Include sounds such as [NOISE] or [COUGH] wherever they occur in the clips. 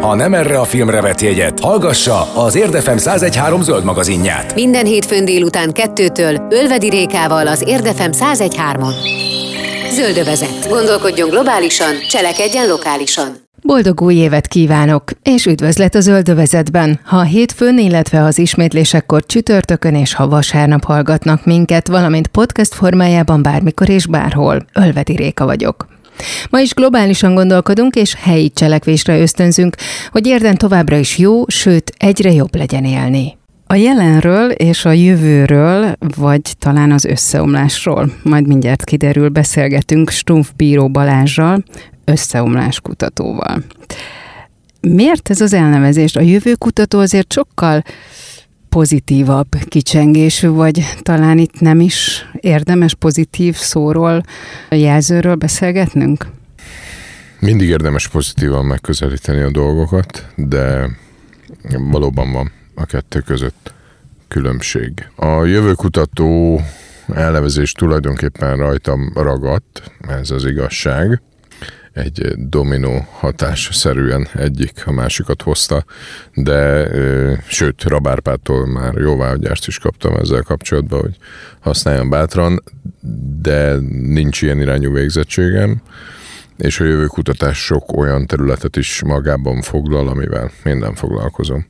Ha nem erre a filmre vett jegyet, hallgassa az Érdefem 1013 zöld magazinját. Minden hétfőn délután kettőtől Ölvedi Rékával az Érdefem 1013-on. Zöldövezet. Gondolkodjon globálisan, cselekedjen lokálisan. Boldog új évet kívánok, és üdvözlet a zöldövezetben. Ha hétfőn, illetve az ismétlésekkor csütörtökön és ha vasárnap hallgatnak minket, valamint podcast formájában bármikor és bárhol. Ölvedi Réka vagyok. Ma is globálisan gondolkodunk, és helyi cselekvésre ösztönzünk, hogy érden továbbra is jó, sőt, egyre jobb legyen élni. A jelenről és a jövőről, vagy talán az összeomlásról, majd mindjárt kiderül, beszélgetünk Stumpf Bíró Balázsral, összeomlás kutatóval. Miért ez az elnevezés? A jövőkutató azért sokkal pozitívabb kicsengésű, vagy talán itt nem is érdemes pozitív szóról, jelzőről beszélgetnünk? Mindig érdemes pozitívan megközelíteni a dolgokat, de valóban van a kettő között különbség. A jövőkutató elnevezés tulajdonképpen rajtam ragadt, ez az igazság egy dominó hatás szerűen egyik a másikat hozta, de sőt, Rabárpától már jóváhagyást is kaptam ezzel kapcsolatban, hogy használjam bátran, de nincs ilyen irányú végzettségem, és a jövőkutatás sok olyan területet is magában foglal, amivel minden foglalkozom.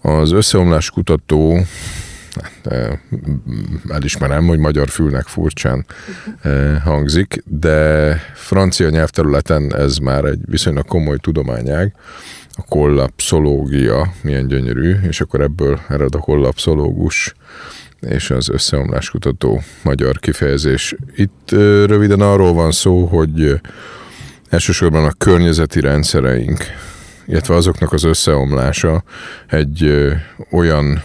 Az összeomlás kutató elismerem, hogy magyar fülnek furcsán hangzik, de francia nyelvterületen ez már egy viszonylag komoly tudományág, a kollapszológia milyen gyönyörű, és akkor ebből ered a kollapszológus és az összeomláskutató magyar kifejezés. Itt röviden arról van szó, hogy elsősorban a környezeti rendszereink, illetve azoknak az összeomlása egy olyan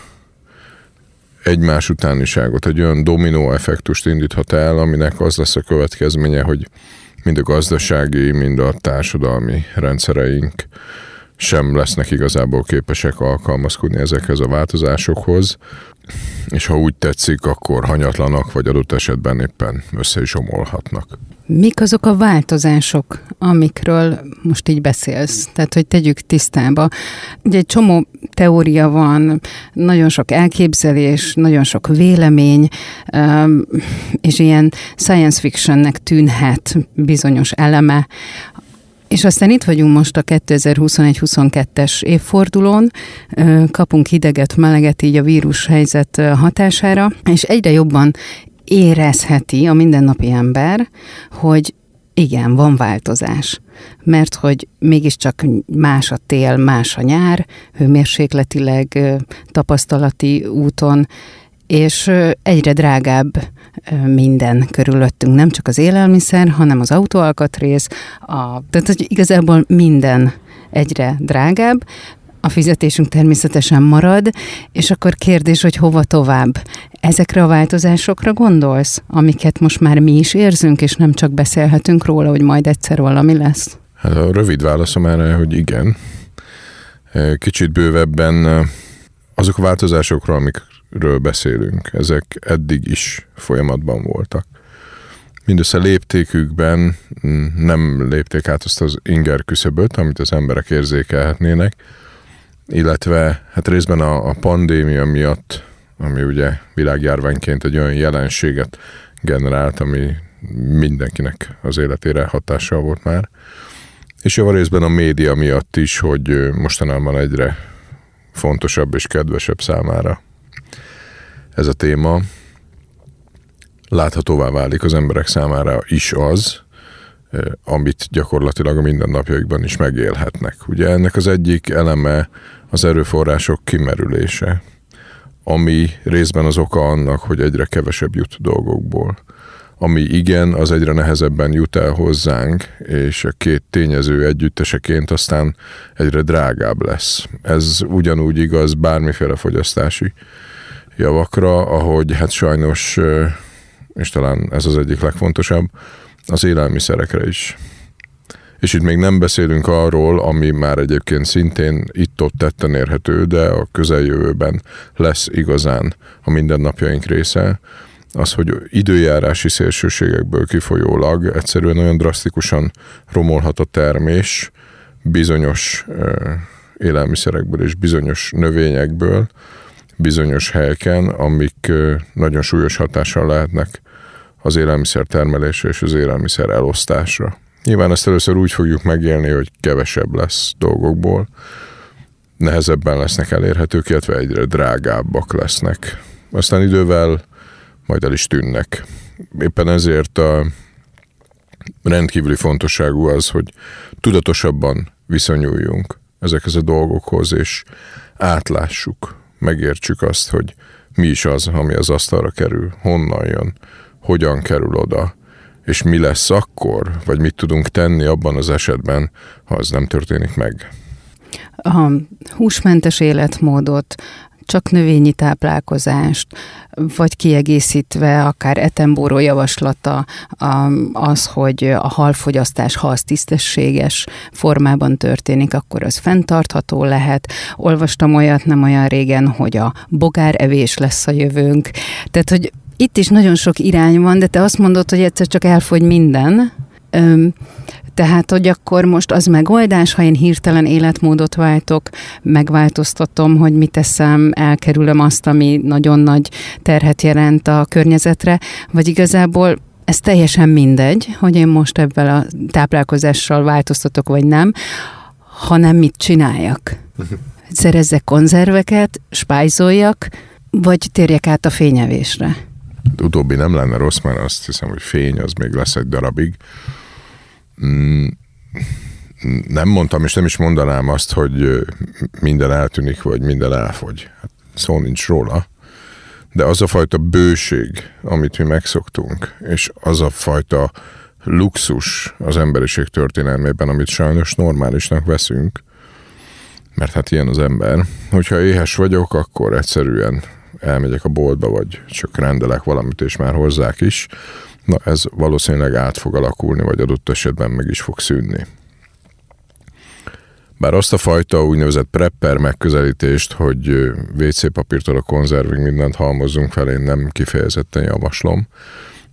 egymás utániságot, egy olyan dominó effektust indíthat el, aminek az lesz a következménye, hogy mind a gazdasági, mind a társadalmi rendszereink sem lesznek igazából képesek alkalmazkodni ezekhez a változásokhoz, és ha úgy tetszik, akkor hanyatlanak, vagy adott esetben éppen össze is omolhatnak. Mik azok a változások, amikről most így beszélsz? Tehát, hogy tegyük tisztába. Ugye egy csomó teória van, nagyon sok elképzelés, nagyon sok vélemény, és ilyen science fictionnek tűnhet bizonyos eleme, és aztán itt vagyunk most a 2021-22-es évfordulón, kapunk hideget, meleget így a vírus helyzet hatására, és egyre jobban érezheti a mindennapi ember, hogy igen, van változás, mert hogy mégiscsak más a tél, más a nyár, hőmérsékletileg, tapasztalati úton, és egyre drágább minden körülöttünk, nem csak az élelmiszer, hanem az autóalkatrész, a, tehát hogy igazából minden egyre drágább, a fizetésünk természetesen marad, és akkor kérdés, hogy hova tovább. Ezekre a változásokra gondolsz, amiket most már mi is érzünk, és nem csak beszélhetünk róla, hogy majd egyszer valami lesz? Hát a rövid válaszom erre, hogy igen. Kicsit bővebben azok a változásokra, amikről beszélünk, ezek eddig is folyamatban voltak. Mindössze léptékükben mm, nem lépték át azt az inger küszöböt, amit az emberek érzékelhetnének, illetve hát részben a, a pandémia miatt, ami ugye világjárványként egy olyan jelenséget generált, ami mindenkinek az életére hatással volt már, és a részben a média miatt is, hogy mostanában egyre fontosabb és kedvesebb számára ez a téma. Láthatóvá válik az emberek számára is az, amit gyakorlatilag a mindennapjaikban is megélhetnek. Ugye ennek az egyik eleme az erőforrások kimerülése, ami részben az oka annak, hogy egyre kevesebb jut dolgokból. Ami igen, az egyre nehezebben jut el hozzánk, és a két tényező együtteseként aztán egyre drágább lesz. Ez ugyanúgy igaz bármiféle fogyasztási javakra, ahogy hát sajnos, és talán ez az egyik legfontosabb, az élelmiszerekre is. És itt még nem beszélünk arról, ami már egyébként szintén itt-ott tetten érhető, de a közeljövőben lesz igazán a mindennapjaink része, az, hogy időjárási szélsőségekből kifolyólag egyszerűen olyan drasztikusan romolhat a termés bizonyos élelmiszerekből és bizonyos növényekből, bizonyos helyeken, amik nagyon súlyos hatással lehetnek az élelmiszer termelésre és az élelmiszer elosztásra. Nyilván ezt először úgy fogjuk megélni, hogy kevesebb lesz dolgokból, nehezebben lesznek elérhetők, illetve egyre drágábbak lesznek. Aztán idővel majd el is tűnnek. Éppen ezért a rendkívüli fontosságú az, hogy tudatosabban viszonyuljunk ezekhez a dolgokhoz, és átlássuk, megértsük azt, hogy mi is az, ami az asztalra kerül, honnan jön, hogyan kerül oda, és mi lesz akkor, vagy mit tudunk tenni abban az esetben, ha az nem történik meg. A húsmentes életmódot, csak növényi táplálkozást, vagy kiegészítve akár etembóró javaslata az, hogy a halfogyasztás, ha az tisztességes formában történik, akkor az fenntartható lehet. Olvastam olyat nem olyan régen, hogy a bogár evés lesz a jövőnk. Tehát, hogy itt is nagyon sok irány van, de te azt mondod, hogy egyszer csak elfogy minden, tehát, hogy akkor most az megoldás, ha én hirtelen életmódot váltok, megváltoztatom, hogy mit teszem, elkerülöm azt, ami nagyon nagy terhet jelent a környezetre, vagy igazából ez teljesen mindegy, hogy én most ebben a táplálkozással változtatok, vagy nem, hanem mit csináljak. [LAUGHS] Szerezzek konzerveket, spájzoljak, vagy térjek át a fényevésre. Utóbbi nem lenne rossz, mert azt hiszem, hogy fény az még lesz egy darabig. Mm, nem mondtam, és nem is mondanám azt, hogy minden eltűnik, vagy minden elfogy. Hát szó nincs róla. De az a fajta bőség, amit mi megszoktunk, és az a fajta luxus az emberiség történelmében, amit sajnos normálisnak veszünk, mert hát ilyen az ember, hogyha éhes vagyok, akkor egyszerűen elmegyek a boltba, vagy csak rendelek valamit, és már hozzák is. Na ez valószínűleg át fog alakulni, vagy adott esetben meg is fog szűnni. Bár azt a fajta úgynevezett prepper megközelítést, hogy WC papírtól a konzervig mindent halmozzunk fel, én nem kifejezetten javaslom,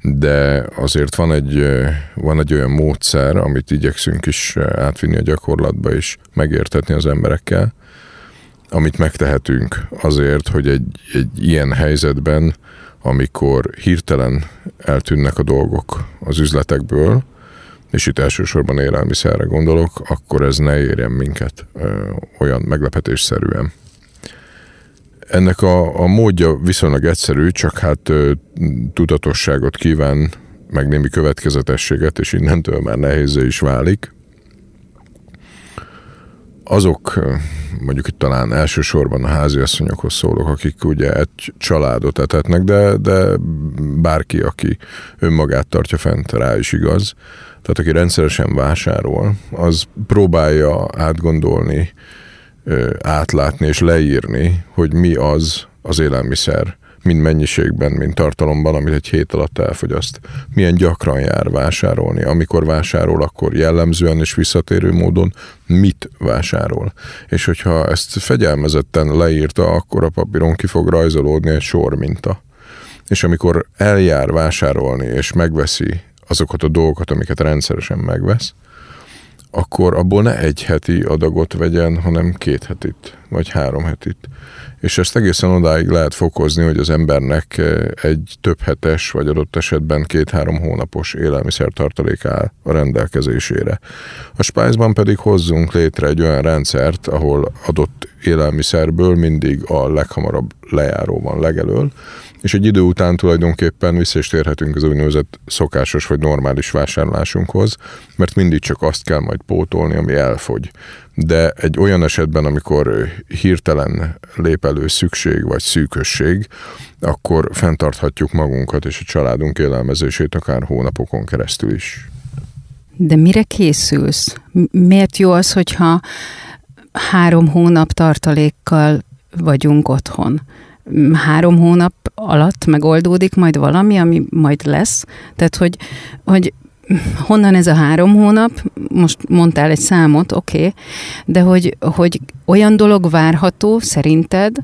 de azért van egy, van egy olyan módszer, amit igyekszünk is átvinni a gyakorlatba és megértetni az emberekkel, amit megtehetünk azért, hogy egy, egy ilyen helyzetben amikor hirtelen eltűnnek a dolgok az üzletekből, és itt elsősorban élelmiszerre gondolok, akkor ez ne érjen minket ö, olyan meglepetésszerűen. Ennek a, a módja viszonylag egyszerű, csak hát ö, tudatosságot kíván, meg némi következetességet, és innentől már nehézé is válik azok, mondjuk itt talán elsősorban a háziasszonyokhoz szólok, akik ugye egy családot etetnek, de, de bárki, aki önmagát tartja fent, rá is igaz. Tehát aki rendszeresen vásárol, az próbálja átgondolni, átlátni és leírni, hogy mi az az élelmiszer, mind mennyiségben, mind tartalomban, amit egy hét alatt elfogyaszt. Milyen gyakran jár vásárolni. Amikor vásárol, akkor jellemzően és visszatérő módon mit vásárol. És hogyha ezt fegyelmezetten leírta, akkor a papíron ki fog rajzolódni egy sor minta. És amikor eljár vásárolni, és megveszi azokat a dolgokat, amiket rendszeresen megvesz, akkor abból ne egy heti adagot vegyen, hanem két hetit, vagy három hetit és ezt egészen odáig lehet fokozni, hogy az embernek eh, egy több hetes, vagy adott esetben két-három hónapos élelmiszertartalék áll a rendelkezésére. A Spice-ban pedig hozzunk létre egy olyan rendszert, ahol adott élelmiszerből mindig a leghamarabb lejáró van legelől, és egy idő után tulajdonképpen vissza is térhetünk az úgynevezett szokásos vagy normális vásárlásunkhoz, mert mindig csak azt kell majd pótolni, ami elfogy. De egy olyan esetben, amikor hirtelen lép elő szükség vagy szűkösség, akkor fenntarthatjuk magunkat és a családunk élelmezését akár hónapokon keresztül is. De mire készülsz? Miért jó az, hogyha három hónap tartalékkal vagyunk otthon? Három hónap alatt megoldódik majd valami, ami majd lesz? Tehát, hogy, hogy honnan ez a három hónap? Most mondtál egy számot, oké, okay, de hogy, hogy olyan dolog várható szerinted,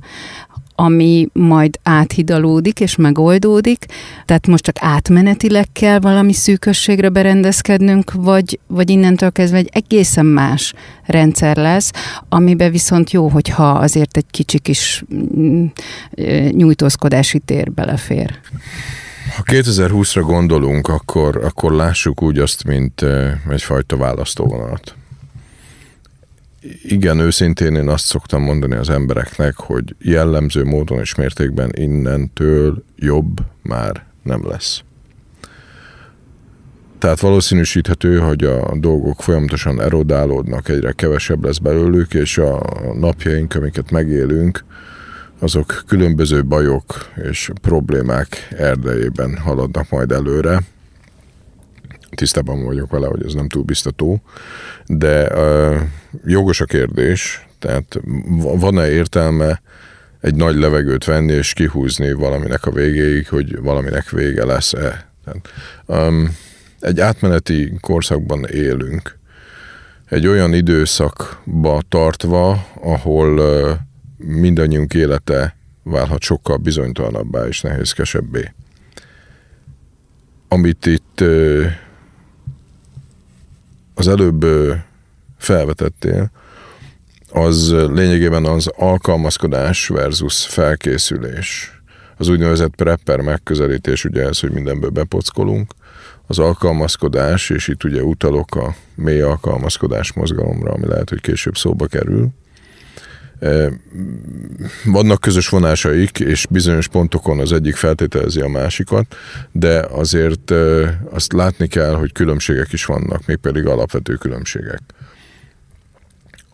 ami majd áthidalódik és megoldódik, tehát most csak átmenetileg kell valami szűkösségre berendezkednünk, vagy, vagy innentől kezdve egy egészen más rendszer lesz, amiben viszont jó, hogyha azért egy kicsi kis mm, nyújtózkodási tér belefér. Ha 2020-ra gondolunk, akkor, akkor lássuk úgy azt, mint egyfajta választóvonalat igen, őszintén én azt szoktam mondani az embereknek, hogy jellemző módon és mértékben innentől jobb már nem lesz. Tehát valószínűsíthető, hogy a dolgok folyamatosan erodálódnak, egyre kevesebb lesz belőlük, és a napjaink, amiket megélünk, azok különböző bajok és problémák erdejében haladnak majd előre, tisztában vagyok vele, hogy ez nem túl biztató, de uh, jogos a kérdés, tehát van-e értelme egy nagy levegőt venni és kihúzni valaminek a végéig, hogy valaminek vége lesz-e. Tehát, um, egy átmeneti korszakban élünk. Egy olyan időszakba tartva, ahol uh, mindannyiunk élete válhat sokkal bizonytalanabbá és nehézkesebbé. Amit itt uh, az előbb felvetettél, az lényegében az alkalmazkodás versus felkészülés. Az úgynevezett prepper megközelítés, ugye ez, hogy mindenből bepockolunk, az alkalmazkodás, és itt ugye utalok a mély alkalmazkodás mozgalomra, ami lehet, hogy később szóba kerül, vannak közös vonásaik, és bizonyos pontokon az egyik feltételezi a másikat, de azért azt látni kell, hogy különbségek is vannak, mégpedig alapvető különbségek.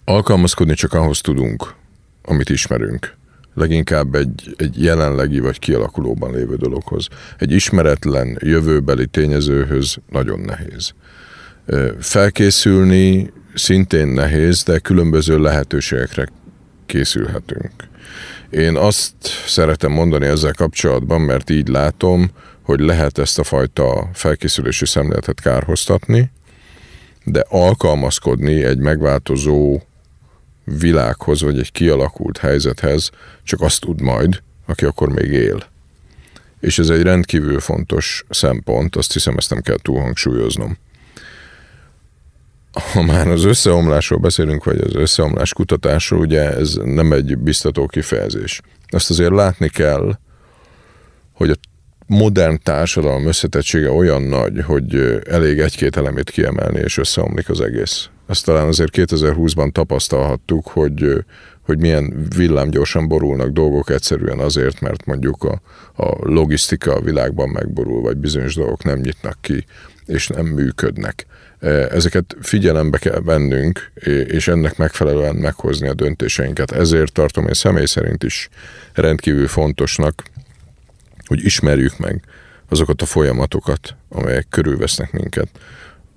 Alkalmazkodni csak ahhoz tudunk, amit ismerünk. Leginkább egy, egy jelenlegi vagy kialakulóban lévő dologhoz. Egy ismeretlen jövőbeli tényezőhöz nagyon nehéz. Felkészülni szintén nehéz, de különböző lehetőségekre készülhetünk. Én azt szeretem mondani ezzel kapcsolatban, mert így látom, hogy lehet ezt a fajta felkészülési szemléletet kárhoztatni, de alkalmazkodni egy megváltozó világhoz, vagy egy kialakult helyzethez csak azt tud majd, aki akkor még él. És ez egy rendkívül fontos szempont, azt hiszem ezt nem kell túlhangsúlyoznom ha már az összeomlásról beszélünk, vagy az összeomlás kutatásról, ugye ez nem egy biztató kifejezés. Azt azért látni kell, hogy a modern társadalom összetettsége olyan nagy, hogy elég egy-két elemét kiemelni, és összeomlik az egész. Azt talán azért 2020-ban tapasztalhattuk, hogy, hogy milyen villámgyorsan borulnak dolgok egyszerűen azért, mert mondjuk a, a logisztika a világban megborul, vagy bizonyos dolgok nem nyitnak ki, és nem működnek. Ezeket figyelembe kell vennünk, és ennek megfelelően meghozni a döntéseinket. Ezért tartom én személy szerint is rendkívül fontosnak, hogy ismerjük meg azokat a folyamatokat, amelyek körülvesznek minket.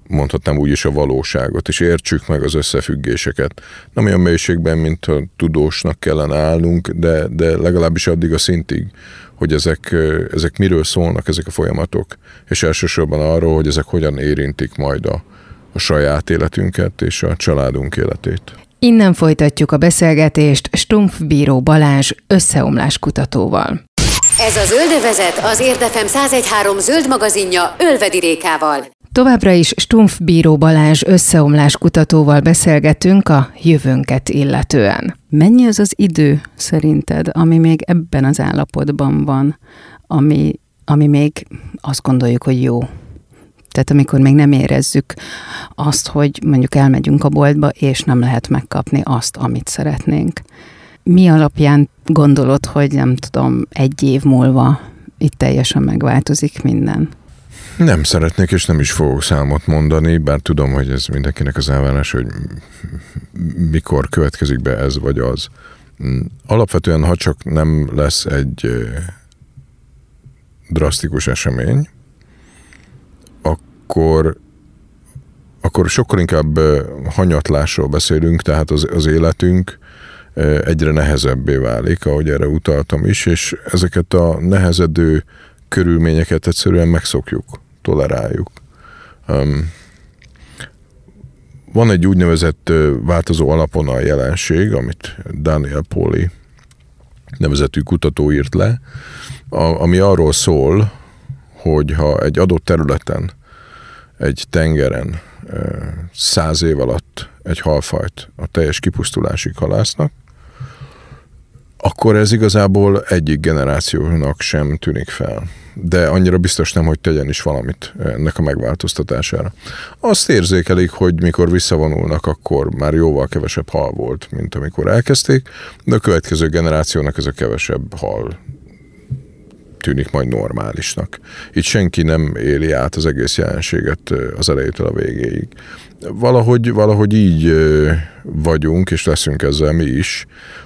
Mondhatnám úgy is a valóságot, és értsük meg az összefüggéseket. Nem olyan mélységben, mint a tudósnak kellene állnunk, de, de legalábbis addig a szintig, hogy ezek, ezek miről szólnak, ezek a folyamatok, és elsősorban arról, hogy ezek hogyan érintik majd a, a saját életünket és a családunk életét. Innen folytatjuk a beszélgetést Stumpf Bíró Balázs összeomlás kutatóval. Ez a Zöldövezet az Érdefem 1013 zöld magazinja Ölvedi Rékával. Továbbra is Stumpf Bíró Balázs összeomlás kutatóval beszélgetünk a jövőnket illetően. Mennyi az az idő szerinted, ami még ebben az állapotban van, ami, ami még azt gondoljuk, hogy jó? Tehát amikor még nem érezzük azt, hogy mondjuk elmegyünk a boltba, és nem lehet megkapni azt, amit szeretnénk. mi alapján gondolod, hogy nem tudom, egy év múlva itt teljesen megváltozik minden? Nem szeretnék, és nem is fogok számot mondani, bár tudom, hogy ez mindenkinek az elvárás, hogy mikor következik be ez vagy az. Alapvetően, ha csak nem lesz egy drasztikus esemény, akkor akkor sokkal inkább hanyatlásról beszélünk, tehát az, az életünk egyre nehezebbé válik, ahogy erre utaltam is, és ezeket a nehezedő körülményeket egyszerűen megszokjuk, toleráljuk. Um, van egy úgynevezett változó alapon jelenség, amit Daniel Poli nevezetű kutató írt le, ami arról szól, hogy ha egy adott területen, egy tengeren száz év alatt egy halfajt a teljes kipusztulásig halásznak, akkor ez igazából egyik generációnak sem tűnik fel. De annyira biztos nem, hogy tegyen is valamit ennek a megváltoztatására. Azt érzékelik, hogy mikor visszavonulnak, akkor már jóval kevesebb hal volt, mint amikor elkezdték, de a következő generációnak ez a kevesebb hal tűnik majd normálisnak. Itt senki nem éli át az egész jelenséget az elejétől a végéig. Valahogy, valahogy így vagyunk, és leszünk ezzel mi is.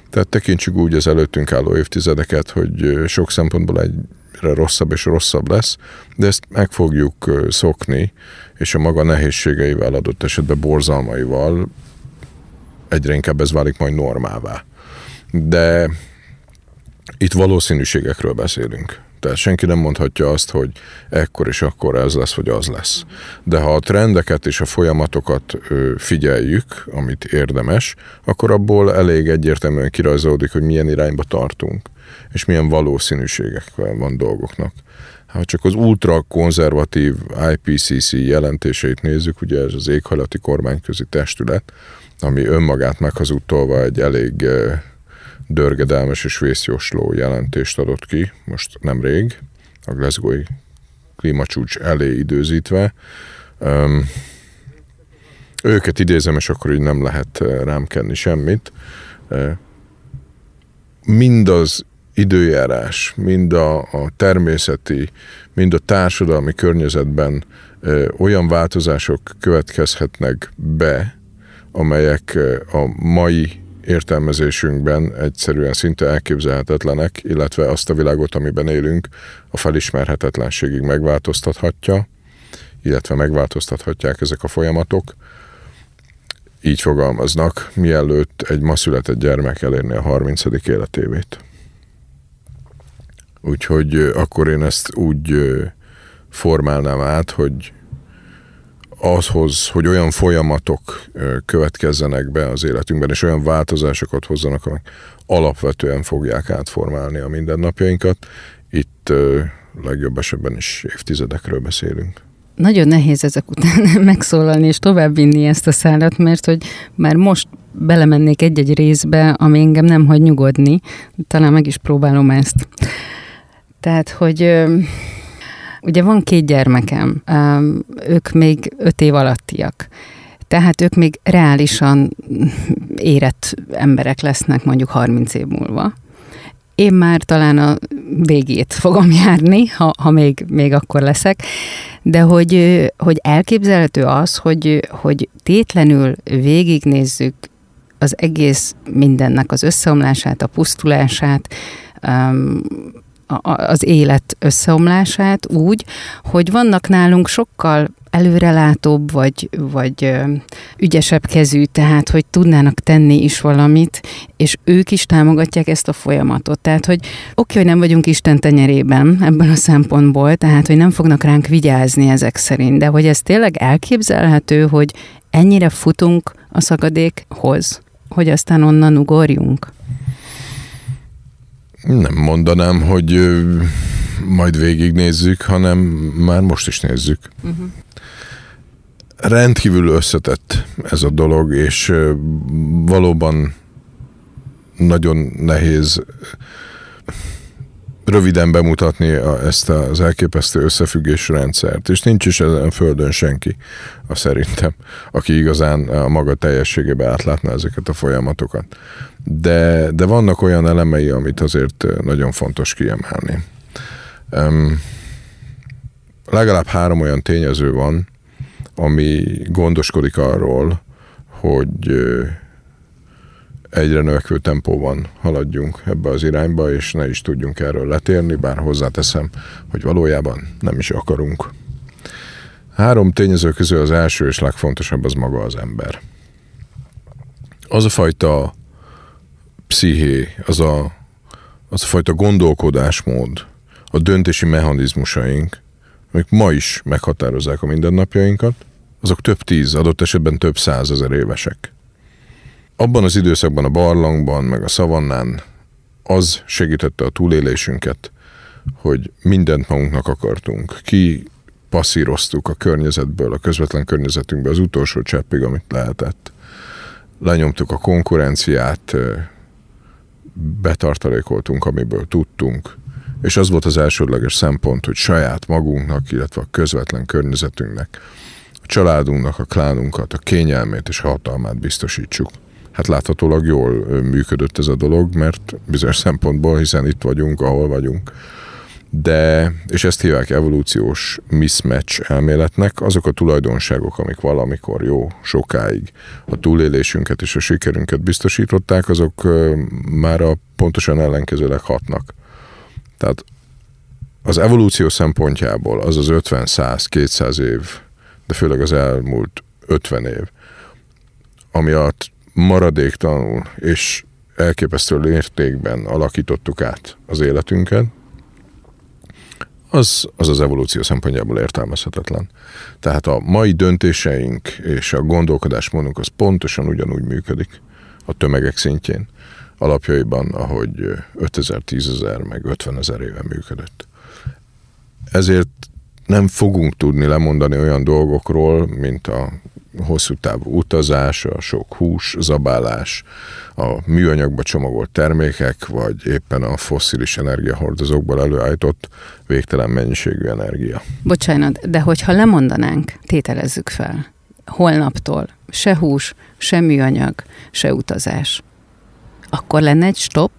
Tehát tekintsük úgy az előttünk álló évtizedeket, hogy sok szempontból egyre rosszabb és rosszabb lesz, de ezt meg fogjuk szokni, és a maga nehézségeivel, adott esetben borzalmaival egyre inkább ez válik majd normává. De itt valószínűségekről beszélünk. Tehát senki nem mondhatja azt, hogy ekkor és akkor ez lesz, vagy az lesz. De ha a trendeket és a folyamatokat figyeljük, amit érdemes, akkor abból elég egyértelműen kirajzolódik, hogy milyen irányba tartunk, és milyen valószínűségekkel van dolgoknak. Ha csak az ultra konzervatív IPCC jelentéseit nézzük, ugye ez az éghajlati kormányközi testület, ami önmagát meghazudtolva egy elég dörgedelmes és vészjósló jelentést adott ki, most nemrég, a Glasgow klímacsúcs elé időzítve. Um, őket idézem, és akkor így nem lehet eh, rám kenni semmit. Mind az időjárás, mind a, a természeti, mind a társadalmi környezetben olyan változások következhetnek be, amelyek a mai értelmezésünkben egyszerűen szinte elképzelhetetlenek, illetve azt a világot, amiben élünk, a felismerhetetlenségig megváltoztathatja, illetve megváltoztathatják ezek a folyamatok. Így fogalmaznak, mielőtt egy ma született gyermek elérni a 30. életévét. Úgyhogy akkor én ezt úgy formálnám át, hogy azhoz, hogy olyan folyamatok következzenek be az életünkben, és olyan változásokat hozzanak, amik alapvetően fogják átformálni a mindennapjainkat. Itt legjobb esetben is évtizedekről beszélünk. Nagyon nehéz ezek után [LAUGHS] megszólalni és továbbvinni ezt a szállat, mert hogy már most belemennék egy-egy részbe, ami engem nem hagy nyugodni. Talán meg is próbálom ezt. Tehát, hogy Ugye van két gyermekem, ők még öt év alattiak. Tehát ők még reálisan érett emberek lesznek mondjuk 30 év múlva. Én már talán a végét fogom járni, ha, ha még, még akkor leszek, de hogy, hogy elképzelhető az, hogy, hogy tétlenül végignézzük az egész mindennek az összeomlását, a pusztulását, az élet összeomlását úgy, hogy vannak nálunk sokkal előrelátóbb, vagy, vagy ügyesebb kezű, tehát hogy tudnának tenni is valamit, és ők is támogatják ezt a folyamatot. Tehát, hogy oké, hogy nem vagyunk Isten tenyerében ebben a szempontból, tehát, hogy nem fognak ránk vigyázni ezek szerint, de hogy ez tényleg elképzelhető, hogy ennyire futunk a szakadékhoz, hogy aztán onnan ugorjunk. Nem mondanám, hogy majd végignézzük, hanem már most is nézzük. Uh-huh. Rendkívül összetett ez a dolog, és valóban nagyon nehéz röviden bemutatni a, ezt az elképesztő összefüggés rendszert, és nincs is ezen földön senki, a szerintem, aki igazán a maga teljességében átlátná ezeket a folyamatokat. De, de vannak olyan elemei, amit azért nagyon fontos kiemelni. Um, legalább három olyan tényező van, ami gondoskodik arról, hogy egyre növekvő tempóban haladjunk ebbe az irányba, és ne is tudjunk erről letérni, bár hozzáteszem, hogy valójában nem is akarunk. Három tényező közül az első és legfontosabb az maga az ember. Az a fajta psziché, az a, az a fajta gondolkodásmód, a döntési mechanizmusaink, amik ma is meghatározzák a mindennapjainkat, azok több tíz, adott esetben több százezer évesek abban az időszakban a barlangban, meg a szavannán az segítette a túlélésünket, hogy mindent magunknak akartunk. Ki passzíroztuk a környezetből, a közvetlen környezetünkből az utolsó cseppig, amit lehetett. Lenyomtuk a konkurenciát, betartalékoltunk, amiből tudtunk, és az volt az elsődleges szempont, hogy saját magunknak, illetve a közvetlen környezetünknek, a családunknak, a klánunkat, a kényelmét és hatalmát biztosítsuk hát láthatólag jól működött ez a dolog, mert bizonyos szempontból, hiszen itt vagyunk, ahol vagyunk. De, és ezt hívják evolúciós mismatch elméletnek, azok a tulajdonságok, amik valamikor jó sokáig a túlélésünket és a sikerünket biztosították, azok már a pontosan ellenkezőleg hatnak. Tehát az evolúció szempontjából az az 50, 100, 200 év, de főleg az elmúlt 50 év, ami a maradéktalanul és elképesztő lértékben alakítottuk át az életünket, az, az az evolúció szempontjából értelmezhetetlen. Tehát a mai döntéseink és a gondolkodásmódunk az pontosan ugyanúgy működik a tömegek szintjén, alapjaiban, ahogy 5000, 10.000, meg 50 ezer éve működött. Ezért nem fogunk tudni lemondani olyan dolgokról, mint a hosszú távú utazás, a sok hús, zabálás, a műanyagba csomagolt termékek, vagy éppen a fosszilis energiahordozókból előállított végtelen mennyiségű energia. Bocsánat, de hogyha lemondanánk, tételezzük fel, holnaptól se hús, se műanyag, se utazás, akkor lenne egy stop,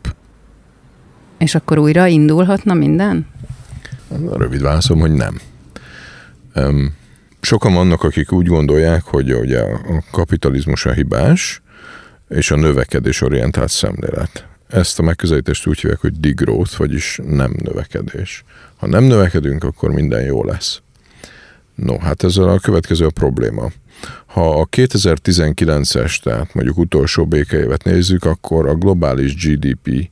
és akkor újra indulhatna minden? A rövid válaszom, hogy nem. Sokan vannak, akik úgy gondolják, hogy ugye a kapitalizmus a hibás, és a növekedés orientált szemlélet. Ezt a megközelítést úgy hívják, hogy degrowth, vagyis nem növekedés. Ha nem növekedünk, akkor minden jó lesz. No, hát ez a következő a probléma. Ha a 2019-es, tehát mondjuk utolsó békeévet nézzük, akkor a globális GDP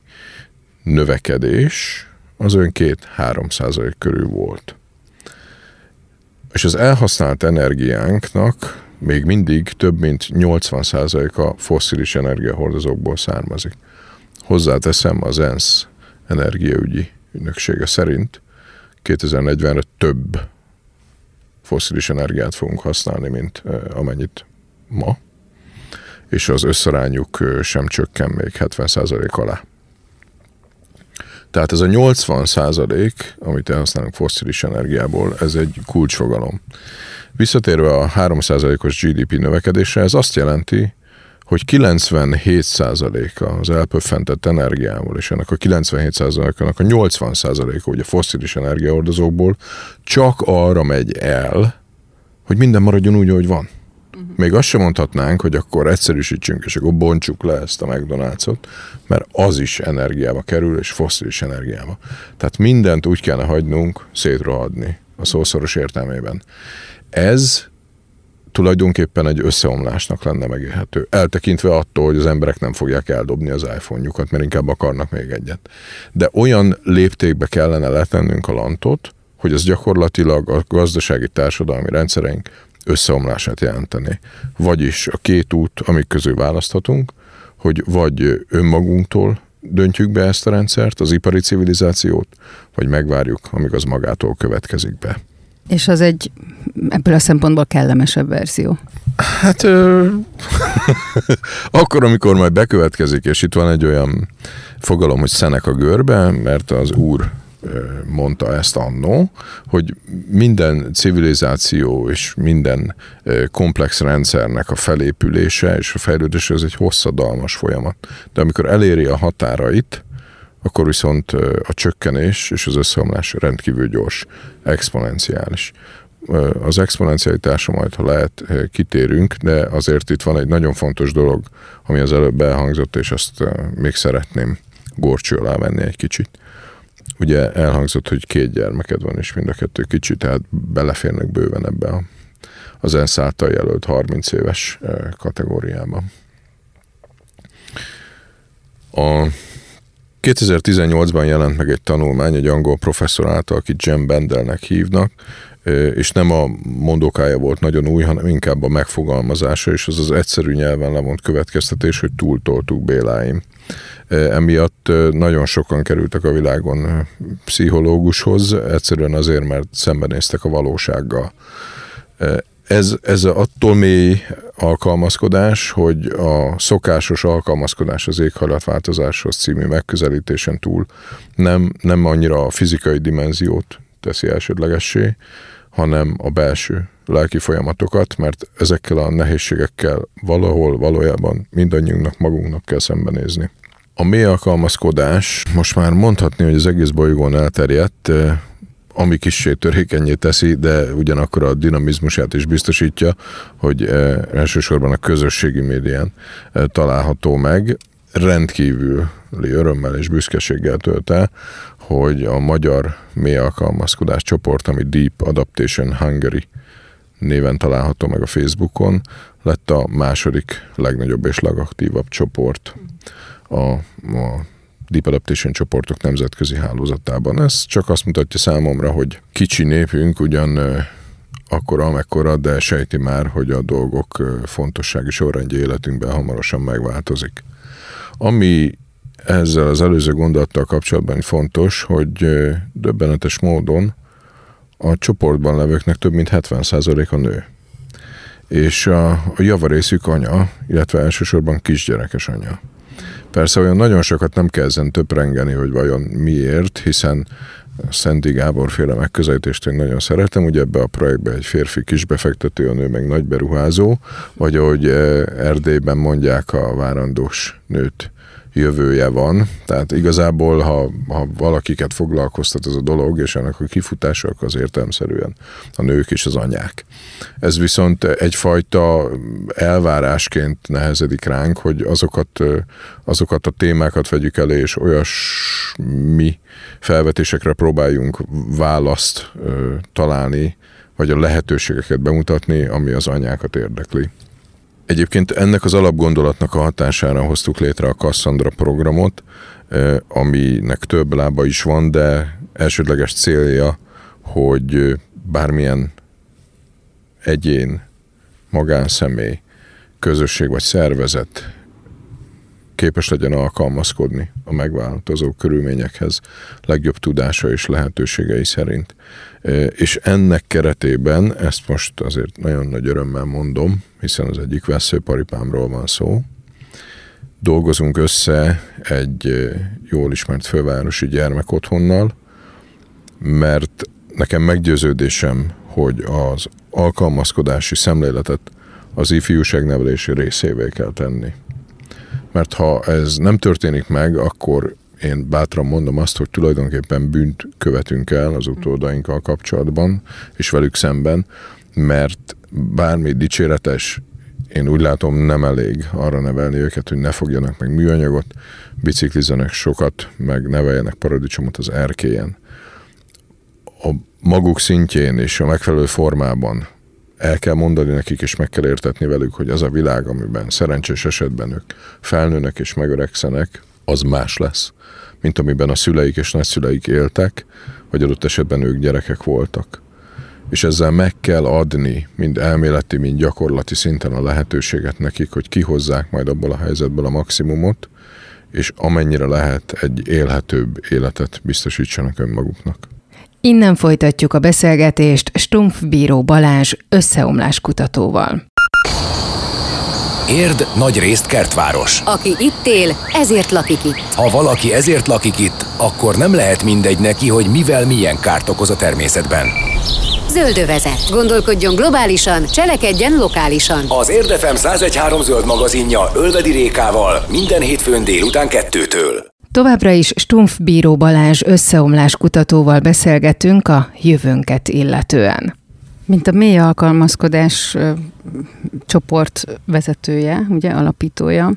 növekedés az ön 2-3 százalék körül volt és az elhasznált energiánknak még mindig több mint 80%-a fosszilis energiahordozókból származik. Hozzáteszem az ENSZ energiaügyi ügynöksége szerint 2040-re több fosszilis energiát fogunk használni, mint amennyit ma, és az összarányuk sem csökken még 70% alá. Tehát ez a 80 százalék, amit elhasználunk fosszilis energiából, ez egy kulcsfogalom. Visszatérve a 3 os GDP növekedésre, ez azt jelenti, hogy 97 százaléka az elpöffentett energiából, és ennek a 97 százalékának a 80 százaléka ugye fosszilis energiaordozókból csak arra megy el, hogy minden maradjon úgy, ahogy van. Uh-huh. Még azt sem mondhatnánk, hogy akkor egyszerűsítsünk, és akkor bontsuk le ezt a McDonald's-ot, mert az is energiába kerül, és fosszilis energiába. Tehát mindent úgy kellene hagynunk szétrohadni a szószoros értelmében. Ez tulajdonképpen egy összeomlásnak lenne megélhető. Eltekintve attól, hogy az emberek nem fogják eldobni az iPhone-jukat, mert inkább akarnak még egyet. De olyan léptékbe kellene letennünk a lantot, hogy az gyakorlatilag a gazdasági társadalmi rendszereink összeomlását jelenteni. Vagyis a két út, amik közül választhatunk, hogy vagy önmagunktól döntjük be ezt a rendszert, az ipari civilizációt, vagy megvárjuk, amíg az magától következik be. És az egy ebből a szempontból kellemesebb verzió. Hát ö, [LAUGHS] akkor, amikor majd bekövetkezik, és itt van egy olyan fogalom, hogy szenek a görbe, mert az úr mondta ezt annó, hogy minden civilizáció és minden komplex rendszernek a felépülése és a fejlődése az egy hosszadalmas folyamat. De amikor eléri a határait, akkor viszont a csökkenés és az összeomlás rendkívül gyors, exponenciális. Az exponencialitásra majd, ha lehet, kitérünk, de azért itt van egy nagyon fontos dolog, ami az előbb elhangzott, és azt még szeretném gorcső alá venni egy kicsit. Ugye elhangzott, hogy két gyermeked van, és mind a kettő kicsi, tehát beleférnek bőven ebbe a, az ENSZ által jelölt 30 éves kategóriába. A 2018-ban jelent meg egy tanulmány egy angol professzor által, akit Jem Bendelnek hívnak, és nem a mondókája volt nagyon új, hanem inkább a megfogalmazása, és az az egyszerű nyelven lemond következtetés, hogy túltoltuk Béláim. Emiatt nagyon sokan kerültek a világon pszichológushoz, egyszerűen azért, mert szembenéztek a valósággal. Ez, ez attól mély alkalmazkodás, hogy a szokásos alkalmazkodás az éghajlatváltozáshoz című megközelítésen túl nem, nem annyira a fizikai dimenziót teszi elsődlegessé, hanem a belső lelki folyamatokat, mert ezekkel a nehézségekkel valahol valójában mindannyiunknak magunknak kell szembenézni. A mély alkalmazkodás most már mondhatni, hogy az egész bolygón elterjedt, ami kissé törékenyé teszi, de ugyanakkor a dinamizmusát is biztosítja, hogy elsősorban a közösségi médián található meg. Rendkívüli örömmel és büszkeséggel tölt el, hogy a magyar mély alkalmazkodás csoport, ami Deep Adaptation Hungary néven található meg a Facebookon, lett a második legnagyobb és legaktívabb csoport a, a Deep Adaptation csoportok nemzetközi hálózatában. Ez csak azt mutatja számomra, hogy kicsi népünk ugyan akkor amekkora, de sejti már, hogy a dolgok fontossági sorrendje életünkben hamarosan megváltozik. Ami ezzel az előző gondolattal kapcsolatban fontos, hogy döbbenetes módon a csoportban levőknek több mint 70% a nő. És a, a javarészük anya, illetve elsősorban kisgyerekes anya. Persze olyan nagyon sokat nem kell ezen töprengeni, hogy vajon miért, hiszen Szenti Gábor féle megközelítést én nagyon szeretem, ugye ebbe a projektbe egy férfi kisbefektető, a nő meg nagy beruházó, vagy ahogy Erdélyben mondják a várandós nőt, jövője van. Tehát igazából, ha, ha valakiket foglalkoztat ez a dolog, és ennek a kifutása, akkor az értelmszerűen a nők és az anyák. Ez viszont egyfajta elvárásként nehezedik ránk, hogy azokat, azokat a témákat vegyük elő, és olyasmi felvetésekre próbáljunk választ találni, vagy a lehetőségeket bemutatni, ami az anyákat érdekli. Egyébként ennek az alapgondolatnak a hatására hoztuk létre a Cassandra programot, aminek több lába is van, de elsődleges célja, hogy bármilyen egyén, magánszemély, közösség vagy szervezet képes legyen alkalmazkodni a megváltozó körülményekhez legjobb tudása és lehetőségei szerint. És ennek keretében, ezt most azért nagyon nagy örömmel mondom, hiszen az egyik veszőparipámról van szó, dolgozunk össze egy jól ismert fővárosi gyermekotthonnal, mert nekem meggyőződésem, hogy az alkalmazkodási szemléletet az ifjúságnevelési részévé kell tenni. Mert ha ez nem történik meg, akkor én bátran mondom azt, hogy tulajdonképpen bűnt követünk el az utódainkkal kapcsolatban, és velük szemben, mert bármi dicséretes, én úgy látom nem elég arra nevelni őket, hogy ne fogjanak meg műanyagot, biciklizzenek sokat, meg neveljenek paradicsomot az erkélyen. A maguk szintjén és a megfelelő formában el kell mondani nekik, és meg kell értetni velük, hogy az a világ, amiben szerencsés esetben ők felnőnek és megöregszenek, az más lesz, mint amiben a szüleik és nagyszüleik éltek, vagy adott esetben ők gyerekek voltak. És ezzel meg kell adni, mind elméleti, mind gyakorlati szinten a lehetőséget nekik, hogy kihozzák majd abból a helyzetből a maximumot, és amennyire lehet egy élhetőbb életet biztosítsanak önmaguknak. Innen folytatjuk a beszélgetést Stumpf Bíró Balázs összeomlás kutatóval. Érd nagy részt kertváros. Aki itt él, ezért lakik itt. Ha valaki ezért lakik itt, akkor nem lehet mindegy neki, hogy mivel milyen kárt okoz a természetben. Zöldövezet. Gondolkodjon globálisan, cselekedjen lokálisan. Az Érdefem 1013 zöld magazinja Ölvedi Rékával minden hétfőn délután kettőtől. Továbbra is Stumpf Bíró Balázs összeomlás kutatóval beszélgetünk a jövőnket illetően. Mint a mély alkalmazkodás csoport vezetője, ugye alapítója,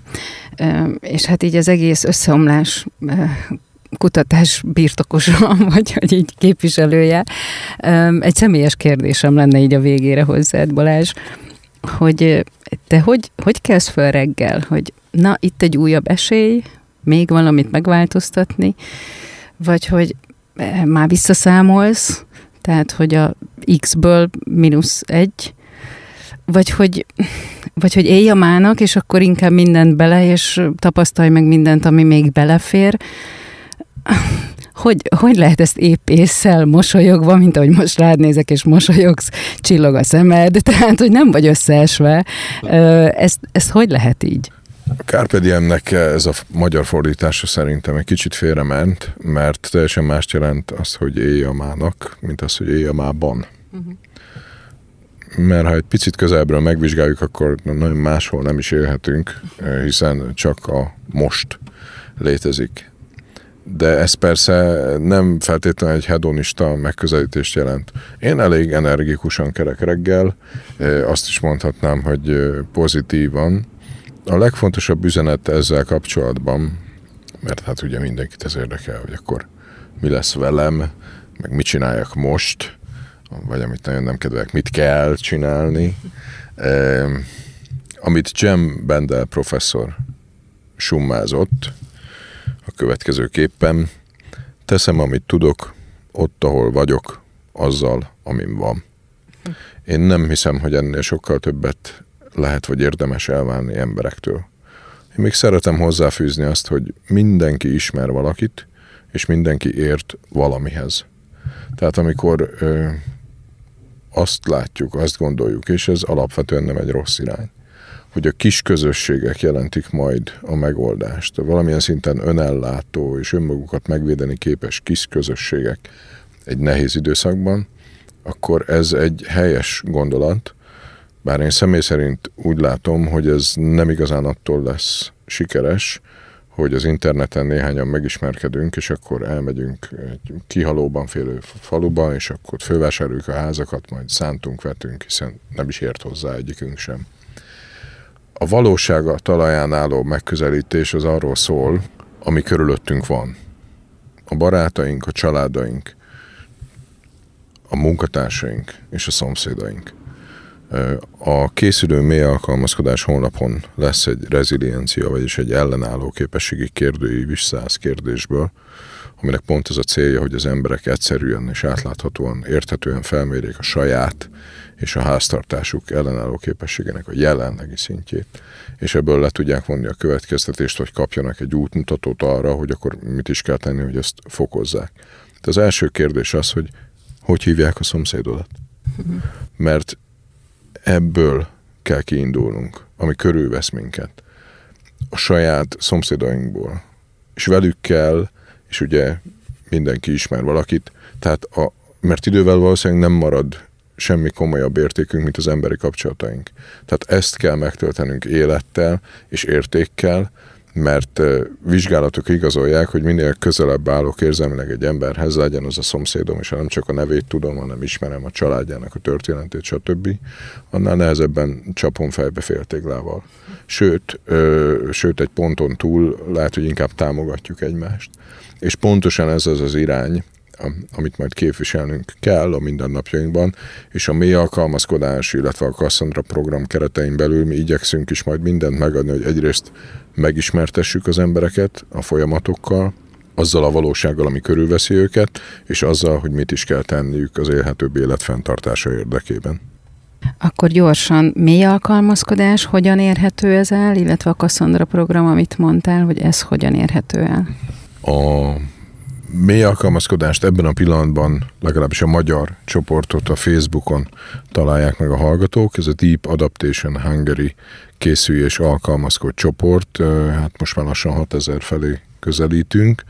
és hát így az egész összeomlás kutatás birtokosa, [LAUGHS] vagy hogy így képviselője. Egy személyes kérdésem lenne így a végére hozzád, Balázs, hogy te hogy, hogy kezd föl reggel, hogy na, itt egy újabb esély, még valamit megváltoztatni, vagy hogy eh, már visszaszámolsz, tehát hogy a x-ből mínusz egy, vagy hogy, vagy hogy élj a mának, és akkor inkább mindent bele, és tapasztalj meg mindent, ami még belefér. Hogy, hogy lehet ezt épp észszel, mosolyogva, mint ahogy most rád nézek, és mosolyogsz, csillog a szemed, [LAUGHS] tehát, hogy nem vagy összeesve. Ezt, ezt hogy lehet így? Carpe Diemnek ez a magyar fordítása szerintem egy kicsit félrement, mert teljesen mást jelent az, hogy élj a mának, mint az, hogy élj a mában. Uh-huh. Mert ha egy picit közelbről megvizsgáljuk, akkor nagyon máshol nem is élhetünk, hiszen csak a most létezik. De ez persze nem feltétlenül egy hedonista megközelítést jelent. Én elég energikusan kerek reggel, azt is mondhatnám, hogy pozitívan, a legfontosabb üzenet ezzel kapcsolatban, mert hát ugye mindenkit ez érdekel, hogy akkor mi lesz velem, meg mit csináljak most, vagy amit nagyon nem kedvelek, mit kell csinálni. Eh, amit Jem Bendel professzor summázott a következőképpen, teszem, amit tudok, ott, ahol vagyok, azzal, amim van. Én nem hiszem, hogy ennél sokkal többet lehet vagy érdemes elválni emberektől. Én még szeretem hozzáfűzni azt, hogy mindenki ismer valakit, és mindenki ért valamihez. Tehát amikor ö, azt látjuk, azt gondoljuk, és ez alapvetően nem egy rossz irány, hogy a kis közösségek jelentik majd a megoldást. Valamilyen szinten önellátó és önmagukat megvédeni képes kis közösségek egy nehéz időszakban, akkor ez egy helyes gondolat, bár én személy szerint úgy látom, hogy ez nem igazán attól lesz sikeres, hogy az interneten néhányan megismerkedünk, és akkor elmegyünk egy kihalóban félő faluba, és akkor fővásároljuk a házakat, majd szántunk, vetünk, hiszen nem is ért hozzá egyikünk sem. A valósága talaján álló megközelítés az arról szól, ami körülöttünk van. A barátaink, a családaink, a munkatársaink és a szomszédaink. A készülő mély alkalmazkodás honlapon lesz egy reziliencia, vagyis egy ellenálló képességi kérdőív is száz kérdésből, aminek pont az a célja, hogy az emberek egyszerűen és átláthatóan, érthetően felmérjék a saját és a háztartásuk ellenálló képességének a jelenlegi szintjét, és ebből le tudják vonni a következtetést, hogy kapjanak egy útmutatót arra, hogy akkor mit is kell tenni, hogy ezt fokozzák. De az első kérdés az, hogy hogy hívják a szomszédodat? Mert ebből kell kiindulnunk, ami körülvesz minket. A saját szomszédainkból. És velük kell, és ugye mindenki ismer valakit, tehát a, mert idővel valószínűleg nem marad semmi komolyabb értékünk, mint az emberi kapcsolataink. Tehát ezt kell megtöltenünk élettel és értékkel, mert vizsgálatok igazolják, hogy minél közelebb állok érzelmileg egy emberhez, legyen az a szomszédom, és nem csak a nevét tudom, hanem ismerem a családjának a történetét, stb., annál nehezebben csapom fejbe féltéglával. Sőt, ö, sőt, egy ponton túl lehet, hogy inkább támogatjuk egymást. És pontosan ez az az irány, amit majd képviselnünk kell a mindennapjainkban, és a mély alkalmazkodás, illetve a Cassandra program keretein belül mi igyekszünk is majd mindent megadni, hogy egyrészt megismertessük az embereket a folyamatokkal, azzal a valósággal, ami körülveszi őket, és azzal, hogy mit is kell tenniük az élhetőbb élet fenntartása érdekében. Akkor gyorsan, mély alkalmazkodás, hogyan érhető ez el, illetve a Cassandra program, amit mondtál, hogy ez hogyan érhető el? A mély alkalmazkodást ebben a pillanatban legalábbis a magyar csoportot a Facebookon találják meg a hallgatók. Ez a Deep Adaptation Hungary készülj és csoport. Hát most már lassan 6000 felé közelítünk,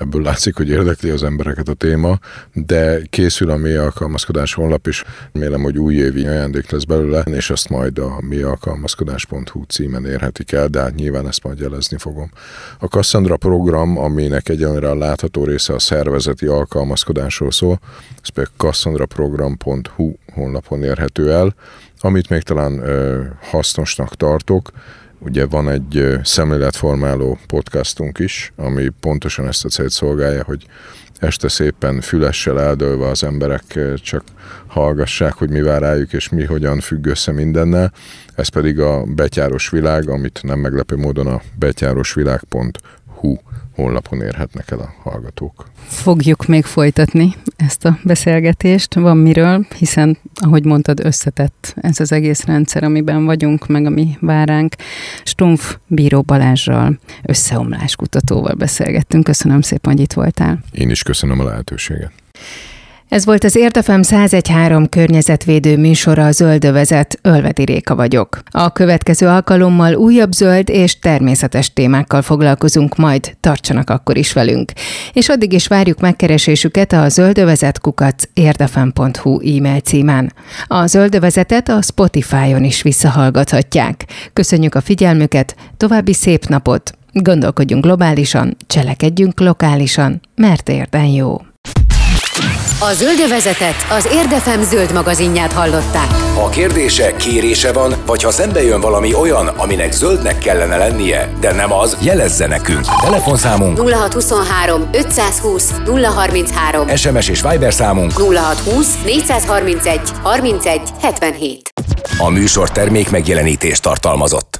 ebből látszik, hogy érdekli az embereket a téma, de készül a mély alkalmazkodás honlap, és remélem, hogy újévi ajándék lesz belőle, és azt majd a mélyalkalmazkodás.hu címen érhetik el, de hát nyilván ezt majd jelezni fogom. A Cassandra program, aminek egyenlőre a látható része a szervezeti alkalmazkodásról szól, ez pedig cassandraprogram.hu honlapon érhető el, amit még talán ö, hasznosnak tartok, Ugye van egy szemléletformáló podcastunk is, ami pontosan ezt a célt szolgálja, hogy este szépen fülessel eldőlve az emberek csak hallgassák, hogy mi vár rájuk, és mi hogyan függ össze mindennel. Ez pedig a betyáros világ, amit nem meglepő módon a betyárosvilág.hu honlapon érhetnek el a hallgatók. Fogjuk még folytatni ezt a beszélgetést, van miről, hiszen, ahogy mondtad, összetett ez az egész rendszer, amiben vagyunk, meg ami vár ránk. Stumpf Bíró Balázsral, összeomlás kutatóval beszélgettünk. Köszönöm szépen, hogy itt voltál. Én is köszönöm a lehetőséget. Ez volt az Értefem 1013 környezetvédő műsora a Zöldövezet, Ölvedi Réka vagyok. A következő alkalommal újabb zöld és természetes témákkal foglalkozunk, majd tartsanak akkor is velünk. És addig is várjuk megkeresésüket a zöldövezetkukac érdefem.hu e-mail címen. A Zöldövezetet a Spotify-on is visszahallgathatják. Köszönjük a figyelmüket, további szép napot! Gondolkodjunk globálisan, cselekedjünk lokálisan, mert érden jó! A zöldövezetet az Érdefem zöld magazinját hallották. Ha kérdése, kérése van, vagy ha szembe jön valami olyan, aminek zöldnek kellene lennie, de nem az, jelezze nekünk. Telefonszámunk 0623 520 033 SMS és Viber számunk 0620 431 31 77 A műsor termék megjelenítést tartalmazott.